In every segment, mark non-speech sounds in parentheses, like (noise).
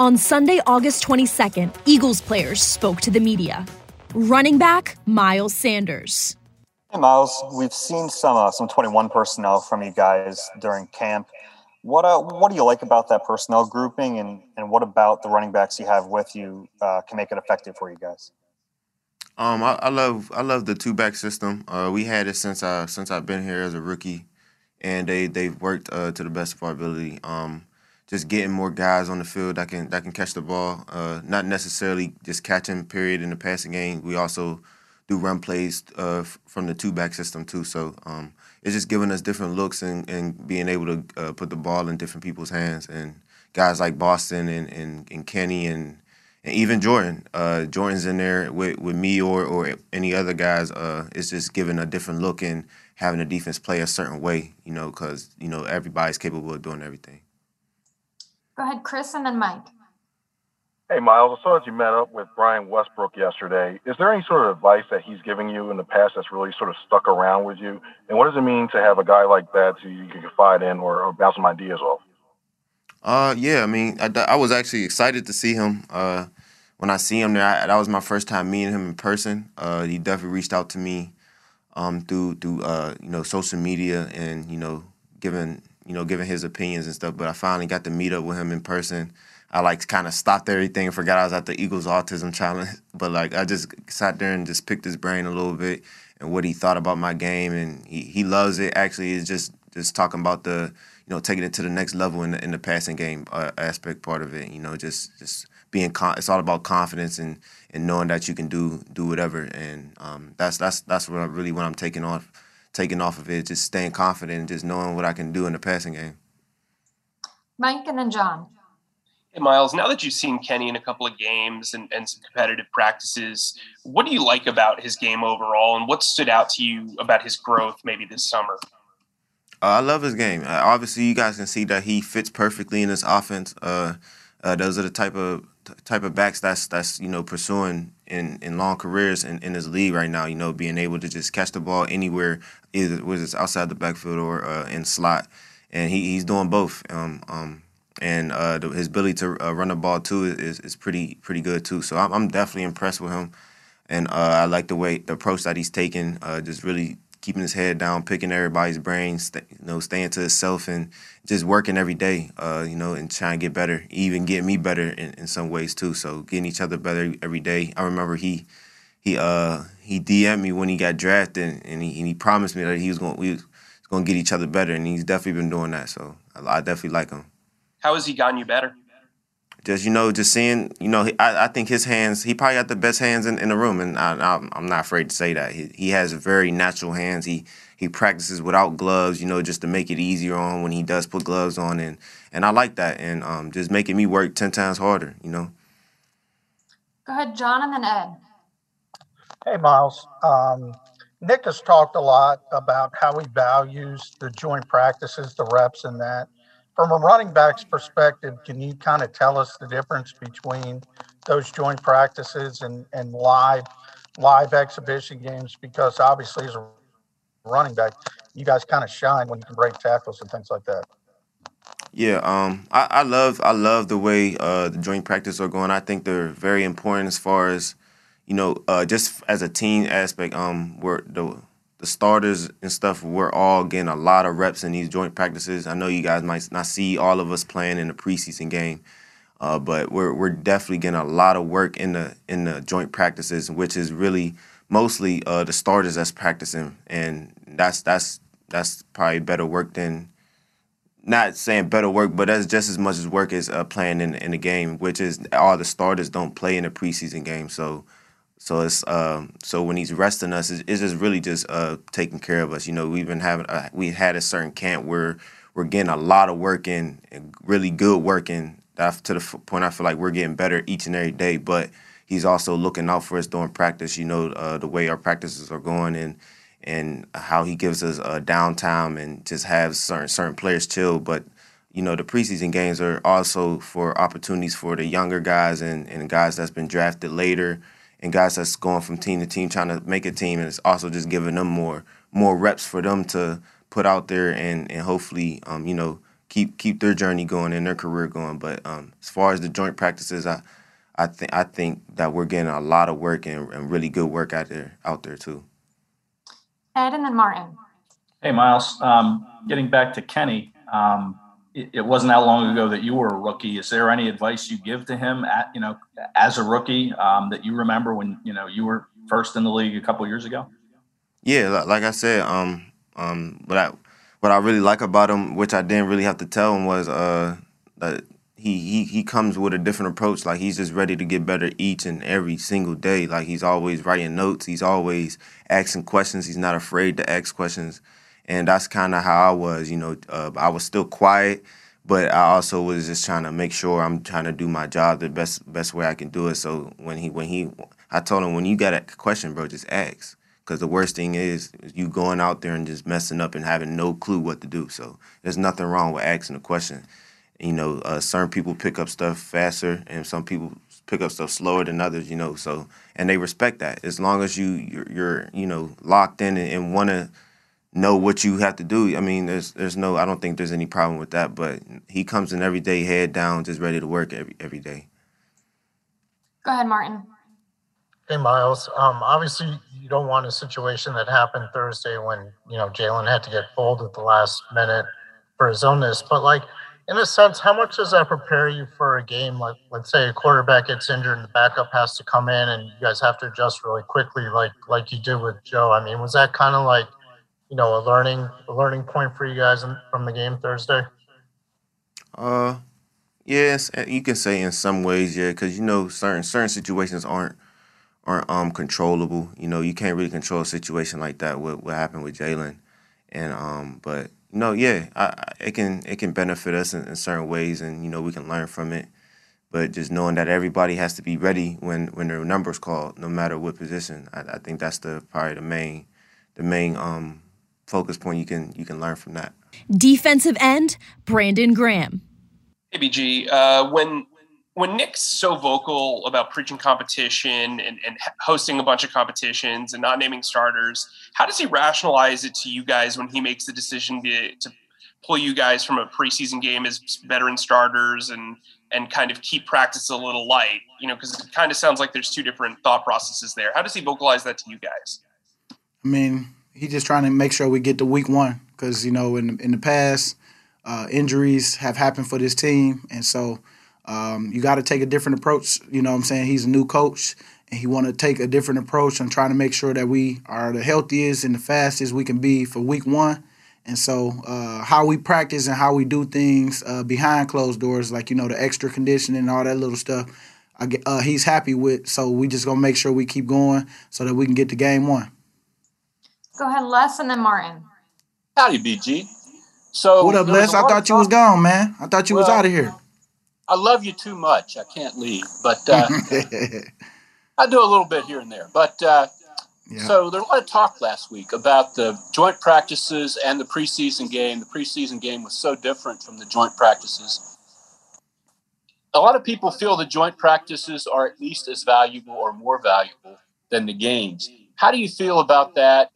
On Sunday, August 22nd, Eagles players spoke to the media. Running back Miles Sanders. Hey Miles, we've seen some uh, some 21 personnel from you guys during camp. What uh, what do you like about that personnel grouping, and and what about the running backs you have with you uh, can make it effective for you guys? Um, I, I love I love the two back system. Uh, we had it since I since I've been here as a rookie, and they they've worked uh, to the best of our ability. Um, just getting more guys on the field that can that can catch the ball. Uh, not necessarily just catching period in the passing game. We also do run plays uh, from the two back system too. So um, it's just giving us different looks and, and being able to uh, put the ball in different people's hands. And guys like Boston and, and, and Kenny and and even Jordan. Uh, Jordan's in there with, with me or or any other guys. Uh, it's just giving a different look and having the defense play a certain way. You know, because you know everybody's capable of doing everything. Go ahead, Chris, and then Mike. Hey, Miles, I saw that you met up with Brian Westbrook yesterday. Is there any sort of advice that he's giving you in the past that's really sort of stuck around with you? And what does it mean to have a guy like that to you can confide in or, or bounce some ideas off? Uh, yeah, I mean, I, I was actually excited to see him. Uh, when I see him there, I, that was my first time meeting him in person. Uh, he definitely reached out to me um, through through uh, you know social media and you know giving you know, giving his opinions and stuff. But I finally got to meet up with him in person. I like kind of stopped everything and forgot I was at the Eagles Autism (laughs) Challenge. But like I just sat there and just picked his brain a little bit and what he thought about my game, and he, he loves it. Actually, is just just talking about the you know taking it to the next level in the, in the passing game uh, aspect part of it. You know, just just being con- it's all about confidence and and knowing that you can do do whatever, and um, that's that's that's what I, really what I'm taking off taking off of it, just staying confident and just knowing what I can do in the passing game. Mike and then John. Hey, Miles, now that you've seen Kenny in a couple of games and, and some competitive practices, what do you like about his game overall, and what stood out to you about his growth maybe this summer? Uh, I love his game. Uh, obviously, you guys can see that he fits perfectly in this offense. Uh, uh those are the type of type of backs that's that's you know pursuing in, in long careers in, in his league right now. You know, being able to just catch the ball anywhere, either whether it's outside the backfield or uh, in slot, and he, he's doing both. Um, um, and uh, the, his ability to uh, run the ball too is, is pretty pretty good too. So I'm, I'm definitely impressed with him, and uh, I like the way the approach that he's taken. Uh, just really keeping his head down, picking everybody's brains, you know, staying to himself and just working every day, uh, you know, and trying to get better, even getting me better in, in some ways too. So getting each other better every day. I remember he he uh he DM'd me when he got drafted and he and he promised me that he was going we was going to get each other better and he's definitely been doing that. So I, I definitely like him. How has he gotten you better? Just you know, just seeing, you know, I, I think his hands, he probably got the best hands in, in the room, and I, am not afraid to say that. He, he has very natural hands. He he practices without gloves, you know, just to make it easier on when he does put gloves on, and and I like that, and um, just making me work ten times harder, you know. Go ahead, John, and then Ed. Hey, Miles. Um, Nick has talked a lot about how he values the joint practices, the reps, and that from a running back's perspective, can you kind of tell us the difference between those joint practices and, and live live exhibition games? Because obviously, as a running back, you guys kind of shine when you can break tackles and things like that. Yeah, um, I, I love I love the way uh, the joint practice are going. I think they're very important as far as you know, uh, just as a team aspect. Um, where the the starters and stuff, we're all getting a lot of reps in these joint practices. I know you guys might not see all of us playing in the preseason game, uh, but we're we're definitely getting a lot of work in the in the joint practices, which is really mostly uh, the starters that's practicing, and that's that's that's probably better work than not saying better work, but that's just as much as work as uh, playing in in the game, which is all the starters don't play in the preseason game, so so it's um, so when he's resting us, it's, it's just really just uh, taking care of us. You know, we've been having a, we had a certain camp where we're getting a lot of work in, really good work in. To the point I feel like we're getting better each and every day. But he's also looking out for us during practice. You know, uh, the way our practices are going and and how he gives us uh, downtime and just have certain certain players chill. But you know, the preseason games are also for opportunities for the younger guys and, and guys that's been drafted later and guys that's going from team to team trying to make a team, and it's also just giving them more more reps for them to put out there and and hopefully um, you know keep keep their journey going and their career going. But um, as far as the joint practices, I I think I think that we're getting a lot of work and, and really good work out there out there too. Ed and then Martin. Hey, Miles. Um, getting back to Kenny, um, it, wasn't that long ago that you were a rookie. Is there any advice you give to him at you know as a rookie um, that you remember when you know you were first in the league a couple years ago? Yeah, like I said, um, um, what I what I really like about him, which I didn't really have to tell him, was uh, that he, he he comes with a different approach. Like he's just ready to get better each and every single day. Like he's always writing notes. He's always asking questions. He's not afraid to ask questions, and that's kind of how I was. You know, uh, I was still quiet, but I also was just trying to make sure I'm trying to do my job the best best way I can do it. So when he when he, I told him when you got a question, bro, just ask. Because the worst thing is you going out there and just messing up and having no clue what to do. So there's nothing wrong with asking a question you know, uh, certain people pick up stuff faster, and some people pick up stuff slower than others. You know, so and they respect that as long as you you're, you're you know locked in and, and want to know what you have to do. I mean, there's there's no I don't think there's any problem with that. But he comes in every day, head down, just ready to work every every day. Go ahead, Martin. Hey, Miles. Um, obviously, you don't want a situation that happened Thursday when you know Jalen had to get pulled at the last minute for his illness, but like in a sense, how much does that prepare you for a game? Like, let's say a quarterback gets injured and the backup has to come in, and you guys have to adjust really quickly, like like you did with Joe. I mean, was that kind of like, you know, a learning a learning point for you guys in, from the game Thursday? Uh, yes, you can say in some ways, yeah, because you know certain certain situations aren't aren't um controllable. You know, you can't really control a situation like that. What what happened with Jalen, and um, but know, yeah, I, it can it can benefit us in, in, certain ways, and you know we can learn from it. But just knowing that everybody has to be ready when when their number's called, no matter what position, I, I think that's the probably the main the main um, focus point you can you can learn from that. Defensive end Brandon Graham. ABG, uh, when when Nick's so vocal about preaching competition and, and, hosting a bunch of competitions and not naming starters, how does he rationalize it to you guys when he makes the decision to, to pull you guys from a preseason game as veteran starters and and kind of keep practice a little light? You know, because it kind of sounds like there's two different thought processes there. How does he vocalize that to you guys? I mean, he's just trying to make sure we get to week one because you know in in the past uh, injuries have happened for this team, and so um, you got to take a different approach. You know what I'm saying? He's a new coach and he want to take a different approach and trying to make sure that we are the healthiest and the fastest we can be for week one. And so, uh, how we practice and how we do things uh, behind closed doors, like you know the extra conditioning and all that little stuff, I get, uh, he's happy with. So we just gonna make sure we keep going so that we can get to game one. Go ahead, Les, and then Martin. Howdy, BG. So what up, Les? I thought you was gone, man. I thought you well, was out of here. I love you too much. I can't leave, but uh, (laughs) I do a little bit here and there. But uh, yeah. so there's a lot of talk last week about the joint practices and the preseason game. The preseason game was so different from the joint practices. A lot of people feel the joint practices are at least as valuable or more valuable than the games. How do you feel about that?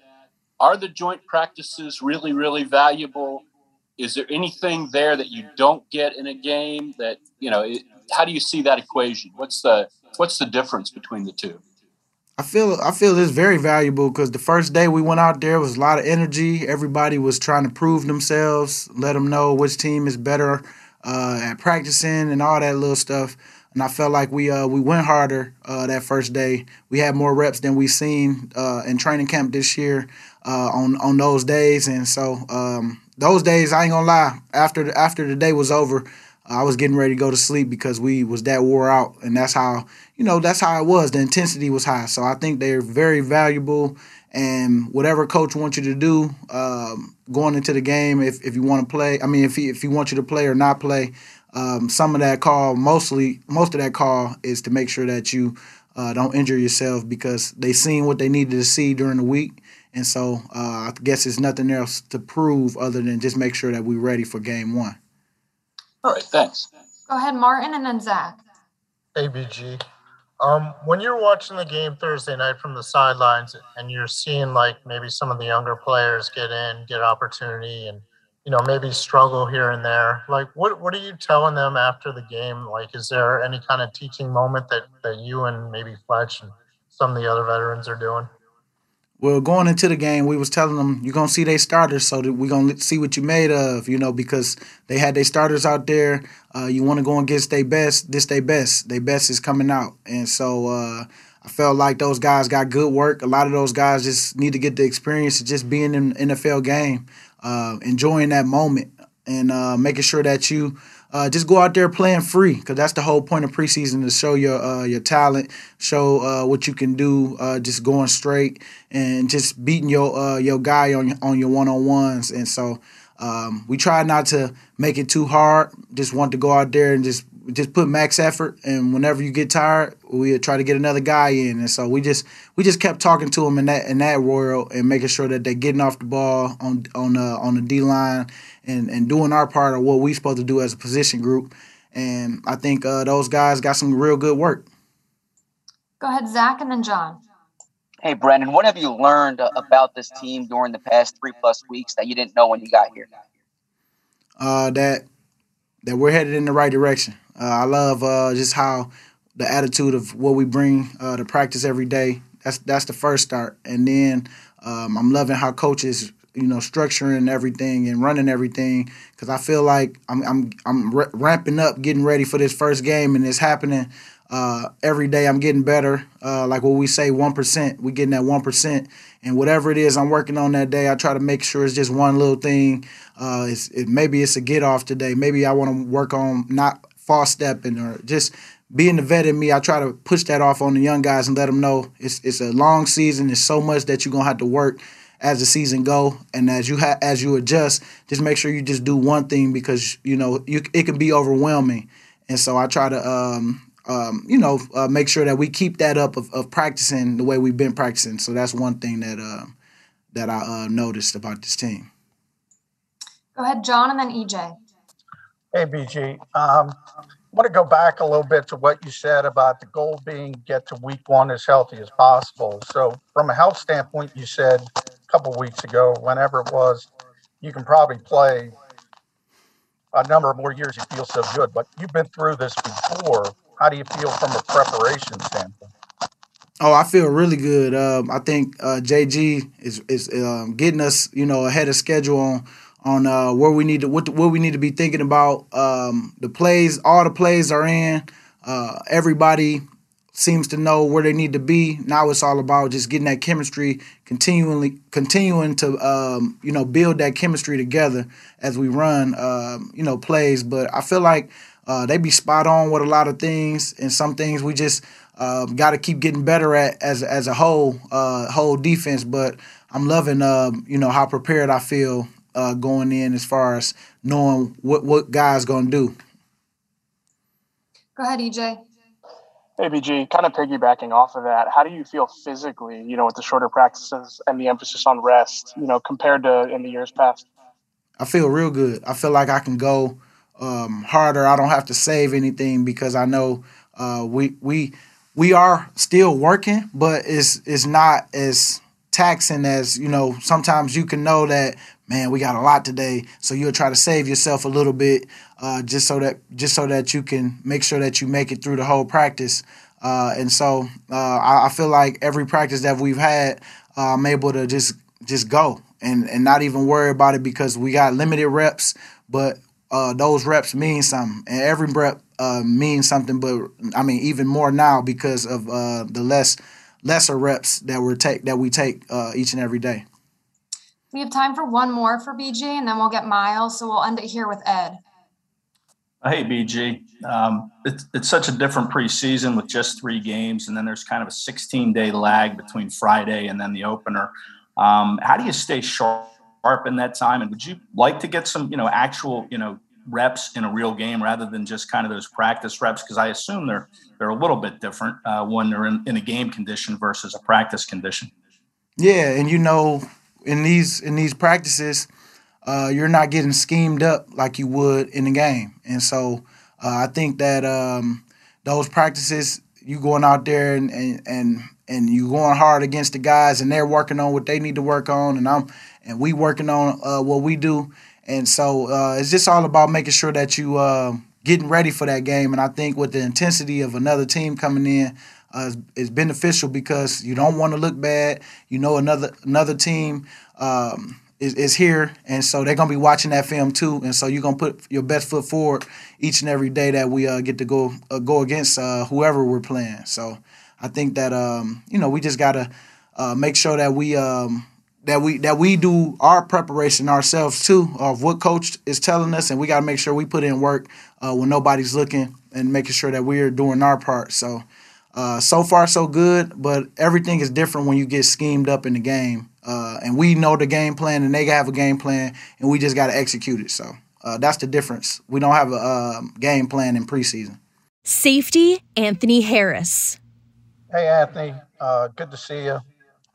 Are the joint practices really, really valuable? is there anything there that you don't get in a game that you know it, how do you see that equation what's the what's the difference between the two I feel I feel it's very valuable because the first day we went out there was a lot of energy. Everybody was trying to prove themselves, let them know which team is better uh, at practicing and all that little stuff. And I felt like we uh, we went harder uh, that first day. We had more reps than we've seen uh, in training camp this year uh, on on those days, and so um, those days, I ain't gonna lie. After the, after the day was over, I was getting ready to go to sleep because we was that wore out, and that's how you know that's how it was. The intensity was high, so I think they're very valuable. And whatever coach wants you to do um, going into the game, if, if you want to play, I mean, if he if he wants you to play or not play, um, some of that call, mostly most of that call is to make sure that you uh, don't injure yourself because they seen what they needed to see during the week and so uh, I guess there's nothing else to prove other than just make sure that we're ready for game one. All right, thanks. Go ahead, Martin, and then Zach. ABG. Um, when you're watching the game Thursday night from the sidelines and you're seeing like maybe some of the younger players get in, get opportunity, and you know, maybe struggle here and there. Like, what what are you telling them after the game? Like, is there any kind of teaching moment that that you and maybe Fletch and some of the other veterans are doing? Well, going into the game, we was telling them you're gonna see their starters, so we're gonna see what you made of, you know, because they had their starters out there. Uh, you want to go against their best. This their best. Their best is coming out, and so uh, I felt like those guys got good work. A lot of those guys just need to get the experience of just being in NFL game, uh, enjoying that moment, and uh, making sure that you uh, just go out there playing free because that's the whole point of preseason to show your uh, your talent, show uh, what you can do, uh, just going straight and just beating your uh, your guy on on your one on ones. And so um, we try not to make it too hard. Just want to go out there and just just put max effort. And whenever you get tired, we try to get another guy in. And so we just we just kept talking to them in that in that world and making sure that they're getting off the ball on on uh, on the D line and and doing our part of what we're supposed to do as a position group. And I think uh, those guys got some real good work. Go ahead, Zach, and then John. Hey, Brandon, what have you learned about this team during the past three plus weeks that you didn't know when you got here? Uh, that that we're headed in the right direction. Uh, I love uh, just how the attitude of what we bring uh, to practice every day. That's that's the first start, and then um, I'm loving how coaches you know structuring everything and running everything because I feel like I'm I'm I'm ramping up, getting ready for this first game, and it's happening uh, every day. I'm getting better. Uh, like what we say, one percent. We getting that one percent, and whatever it is I'm working on that day, I try to make sure it's just one little thing. Uh, it's it, maybe it's a get off today. Maybe I want to work on not false stepping or just being the vet in me, I try to push that off on the young guys and let them know it's it's a long season. It's so much that you're gonna have to work as the season go, and as you ha- as you adjust, just make sure you just do one thing because you know you it can be overwhelming, and so I try to um, um, you know uh, make sure that we keep that up of, of, practicing the way we've been practicing. So that's one thing that uh, that I uh, noticed about this team. Go ahead, John, and then EJ. Hey, BG. Um, I want to go back a little bit to what you said about the goal being get to week one as healthy as possible. So, from a health standpoint, you said a couple weeks ago, whenever it was, you can probably play a number of more years. You feel so good, but you've been through this before. How do you feel from a preparation standpoint? Oh, I feel really good. Um, I think uh, JG is is um, getting us, you know, ahead of schedule on on uh, where we need to what, what we need to be thinking about. Um, the plays, all the plays are in. Uh, everybody seems to know where they need to be. Now it's all about just getting that chemistry, continually continuing to um, you know build that chemistry together as we run um, you know plays. But I feel like uh, they be spot on with a lot of things, and some things we just uh, got to keep getting better at as as a whole uh, whole defense. But I'm loving um, you know how prepared I feel uh, going in as far as knowing what what guys gonna do. Go ahead, EJ. Hey, BG, kind of piggybacking off of that, how do you feel physically, you know, with the shorter practices and the emphasis on rest, you know, compared to in the years past? I feel real good. I feel like I can go um, harder. I don't have to save anything because I know uh, we we we are still working, but it's it's not as taxing as you know. Sometimes you can know that man, we got a lot today. So you'll try to save yourself a little bit, uh, just so that just so that you can make sure that you make it through the whole practice. Uh, and so uh, I, I, feel like every practice that we've had, uh, I'm able to just just go and and not even worry about it because we got limited reps, but uh, those reps mean something, and every rep uh, means something. But I mean, even more now because of the less lesser reps that we take that we take each and every day. We have time for one more for BG, and then we'll get Miles. So we'll end it here with Ed. Hey, BG. Um, it's, it's such a different preseason with just three games, and then there's kind of a 16 day lag between Friday and then the opener. Um, how do you stay sharp in that time? And would you like to get some, you know, actual, you know, reps in a real game rather than just kind of those practice reps? Because I assume they're they're a little bit different uh, when they're in, in a game condition versus a practice condition. Yeah, and you know, in these in these practices, uh, you're not getting schemed up like you would in the game. And so uh, I think that um, those practices, you going out there and, and and and you going hard against the guys, and they're working on what they need to work on, and I'm and we working on uh, what we do. And so uh, it's just all about making sure that you uh, getting ready for that game. And I think with the intensity of another team coming in, uh, is, beneficial because you don't want to look bad. You know another another team um, is, is here, and so they're gonna be watching that film too. And so you're gonna put your best foot forward each and every day that we uh, get to go uh, go against uh, whoever we're playing. So I think that um, you know we just gotta uh, make sure that we. Um, that we that we do our preparation ourselves too of what coach is telling us, and we got to make sure we put in work uh, when nobody's looking and making sure that we're doing our part. So uh, so far, so good, but everything is different when you get schemed up in the game. Uh, and we know the game plan, and they have a game plan, and we just got to execute it. So uh, that's the difference. We don't have a um, game plan in preseason. Safety, Anthony Harris. Hey, Anthony. Uh, good to see you.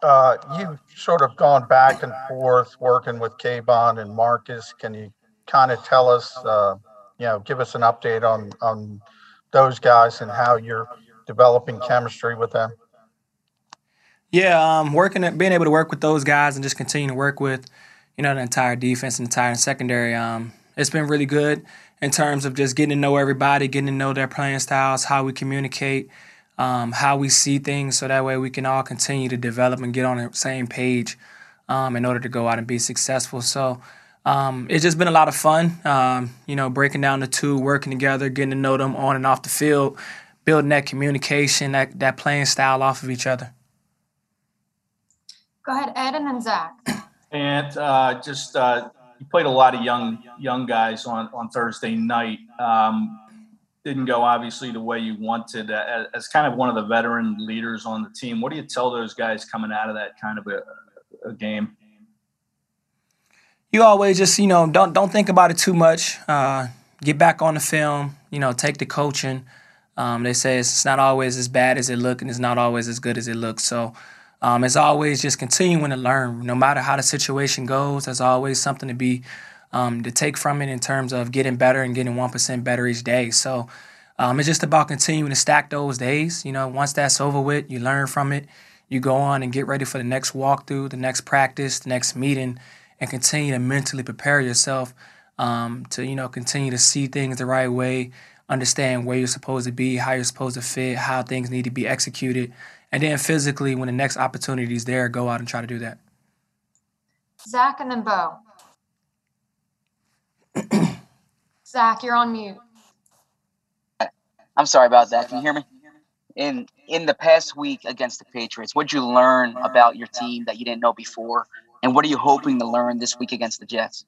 Uh, you've sort of gone back and forth working with K'Von and Marcus. Can you kind of tell us, uh, you know, give us an update on on those guys and how you're developing chemistry with them? Yeah, um, working at being able to work with those guys and just continue to work with, you know, the entire defense and entire secondary. Um, it's been really good in terms of just getting to know everybody, getting to know their playing styles, how we communicate, um, how we see things, so that way we can all continue to develop and get on the same page um, in order to go out and be successful. So. Um, it's just been a lot of fun, um, you know, breaking down the two, working together, getting to know them on and off the field, building that communication, that that playing style off of each other. Go ahead, Ed, and then Zach. And uh, just uh, you played a lot of young young guys on on Thursday night. Didn't go obviously the way you wanted. As, as, kind of one of the veteran leaders on the team, what do you tell those guys coming out of that kind of a, a game? You always just you know don't don't think about it too much. Uh, get back on the film. You know, take the coaching. Um, they say it's not always as bad as it looks, and it's not always as good as it looks. So um, it's always just continuing to learn. No matter how the situation goes, there's always something to be um, to take from it in terms of getting better and getting one percent better each day. So um, it's just about continuing to stack those days. You know, once that's over with, you learn from it. You go on and get ready for the next walkthrough, the next practice, the next meeting, and continue to mentally prepare yourself um, to you know continue to see things the right way understand where you're supposed to be, how you're supposed to fit, how things need to be executed, and then physically, when the next opportunity is there, go out and try to do that. Zach and then Bo. Zach, you're on mute. I'm sorry about that. Can you hear me? In in the past week against the Patriots, what did you learn about your team that you didn't know before, and what are you hoping to learn this week against the Jets?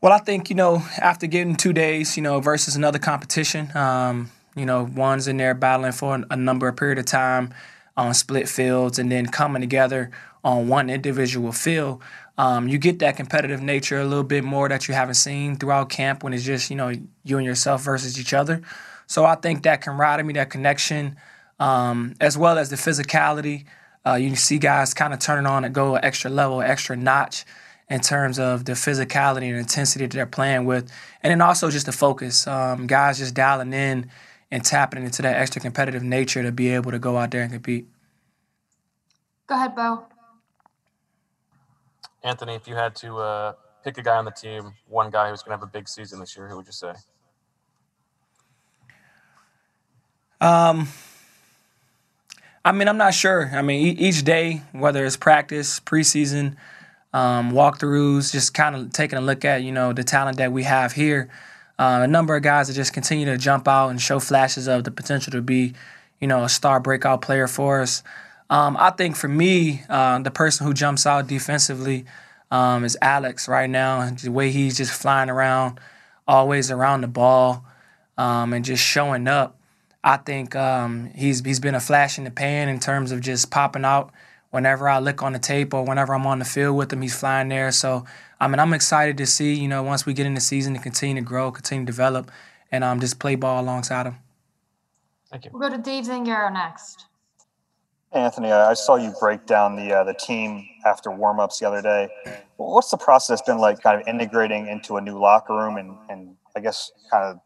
Well, I think you know after getting two days, you know, versus another competition, um, you know, one's in there battling for a number of period of time on split fields, and then coming together on one individual field, um, you get that competitive nature a little bit more that you haven't seen throughout camp when it's just you know you and yourself versus each other. So I think that camaraderie, that connection, um, as well as the physicality, uh, you see guys kind of turning on and go an extra level, extra notch in terms of the physicality and intensity that they're playing with, and then also just the focus. Um, guys just dialing in and tapping into that extra competitive nature to be able to go out there and compete. Go ahead, Bo. Anthony, if you had to uh, pick a guy on the team, one guy who's going to have a big season this year, who would you say? Um, I mean, I'm not sure. I mean, each day, whether it's practice, preseason, um, walkthroughs, just kind of taking a look at you know the talent that we have here. Uh, a number of guys that just continue to jump out and show flashes of the potential to be, you know, a star breakout player for us. Um, I think for me, uh, the person who jumps out defensively um, is Alex right now. The way he's just flying around, always around the ball, um, and just showing up. I think um, he's he's been a flash in the pan in terms of just popping out whenever I look on the tape or whenever I'm on the field with him, he's flying there. So I mean, I'm excited to see you know once we get in the season to continue to grow, continue to develop, and um, just play ball alongside him. Thank you. We'll go to Dave Zangaro next. Anthony, I saw you break down the uh, the team after warmups the other day. What's the process been like, kind of integrating into a new locker room, and and I guess kind of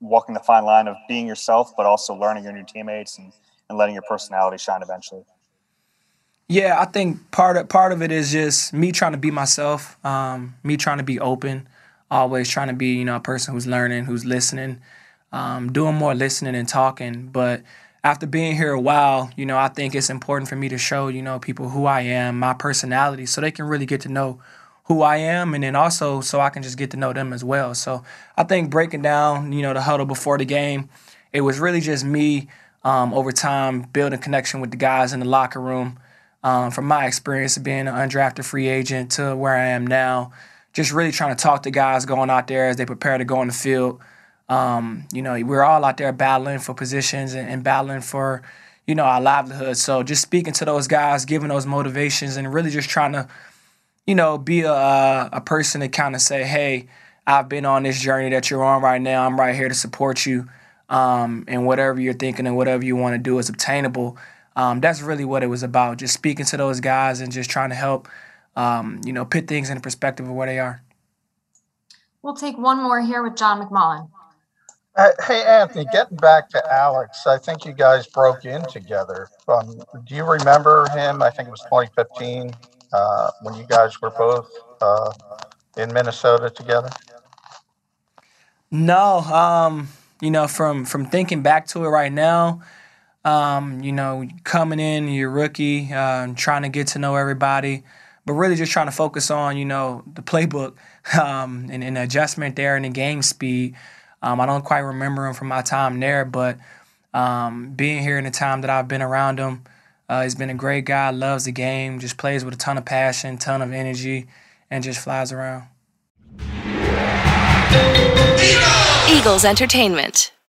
walking the fine line of being yourself, but also learning your new teammates and, and letting your personality shine eventually. Yeah, I think part of part of it is just me trying to be myself, um, me trying to be open, always trying to be you know a person who's learning, who's listening, um, doing more listening and talking. But after being here a while, you know, I think it's important for me to show you know people who I am, my personality, so they can really get to know who I am, and then also so I can just get to know them as well. So I think breaking down you know the huddle before the game, it was really just me um, over time building connection with the guys in the locker room um, from my experience of being an undrafted free agent to where I am now, just really trying to talk to guys going out there as they prepare to go on the field. Um, you know, we're all out there battling for positions and, and, battling for, you know, our livelihood. So just speaking to those guys, giving those motivations, and really just trying to, you know, be a a person to kind of say, hey, I've been on this journey that you're on right now. I'm right here to support you. Um, and whatever you're thinking and whatever you want to do is obtainable um, that's really what it was about. Just speaking to those guys and just trying to help, um, you know, put things in perspective of where they are. We'll take one more here with John McMullen. Uh, hey, Anthony, getting back to Alex, I think you guys broke in together. Um, do you remember him? I think it was 2015 uh, when you guys were both uh, in Minnesota together. No, um, you know, from from thinking back to it right now, um, you know, coming in, you're rookie, uh, trying to get to know everybody, but really just trying to focus on, you know, the playbook (laughs) um, and, and adjustment there and the game speed. Um, I don't quite remember him from my time there, but um, being here in the time that I've been around him, uh, he's been a great guy, loves the game, just plays with a ton of passion, ton of energy, and just flies around. Eagles Entertainment.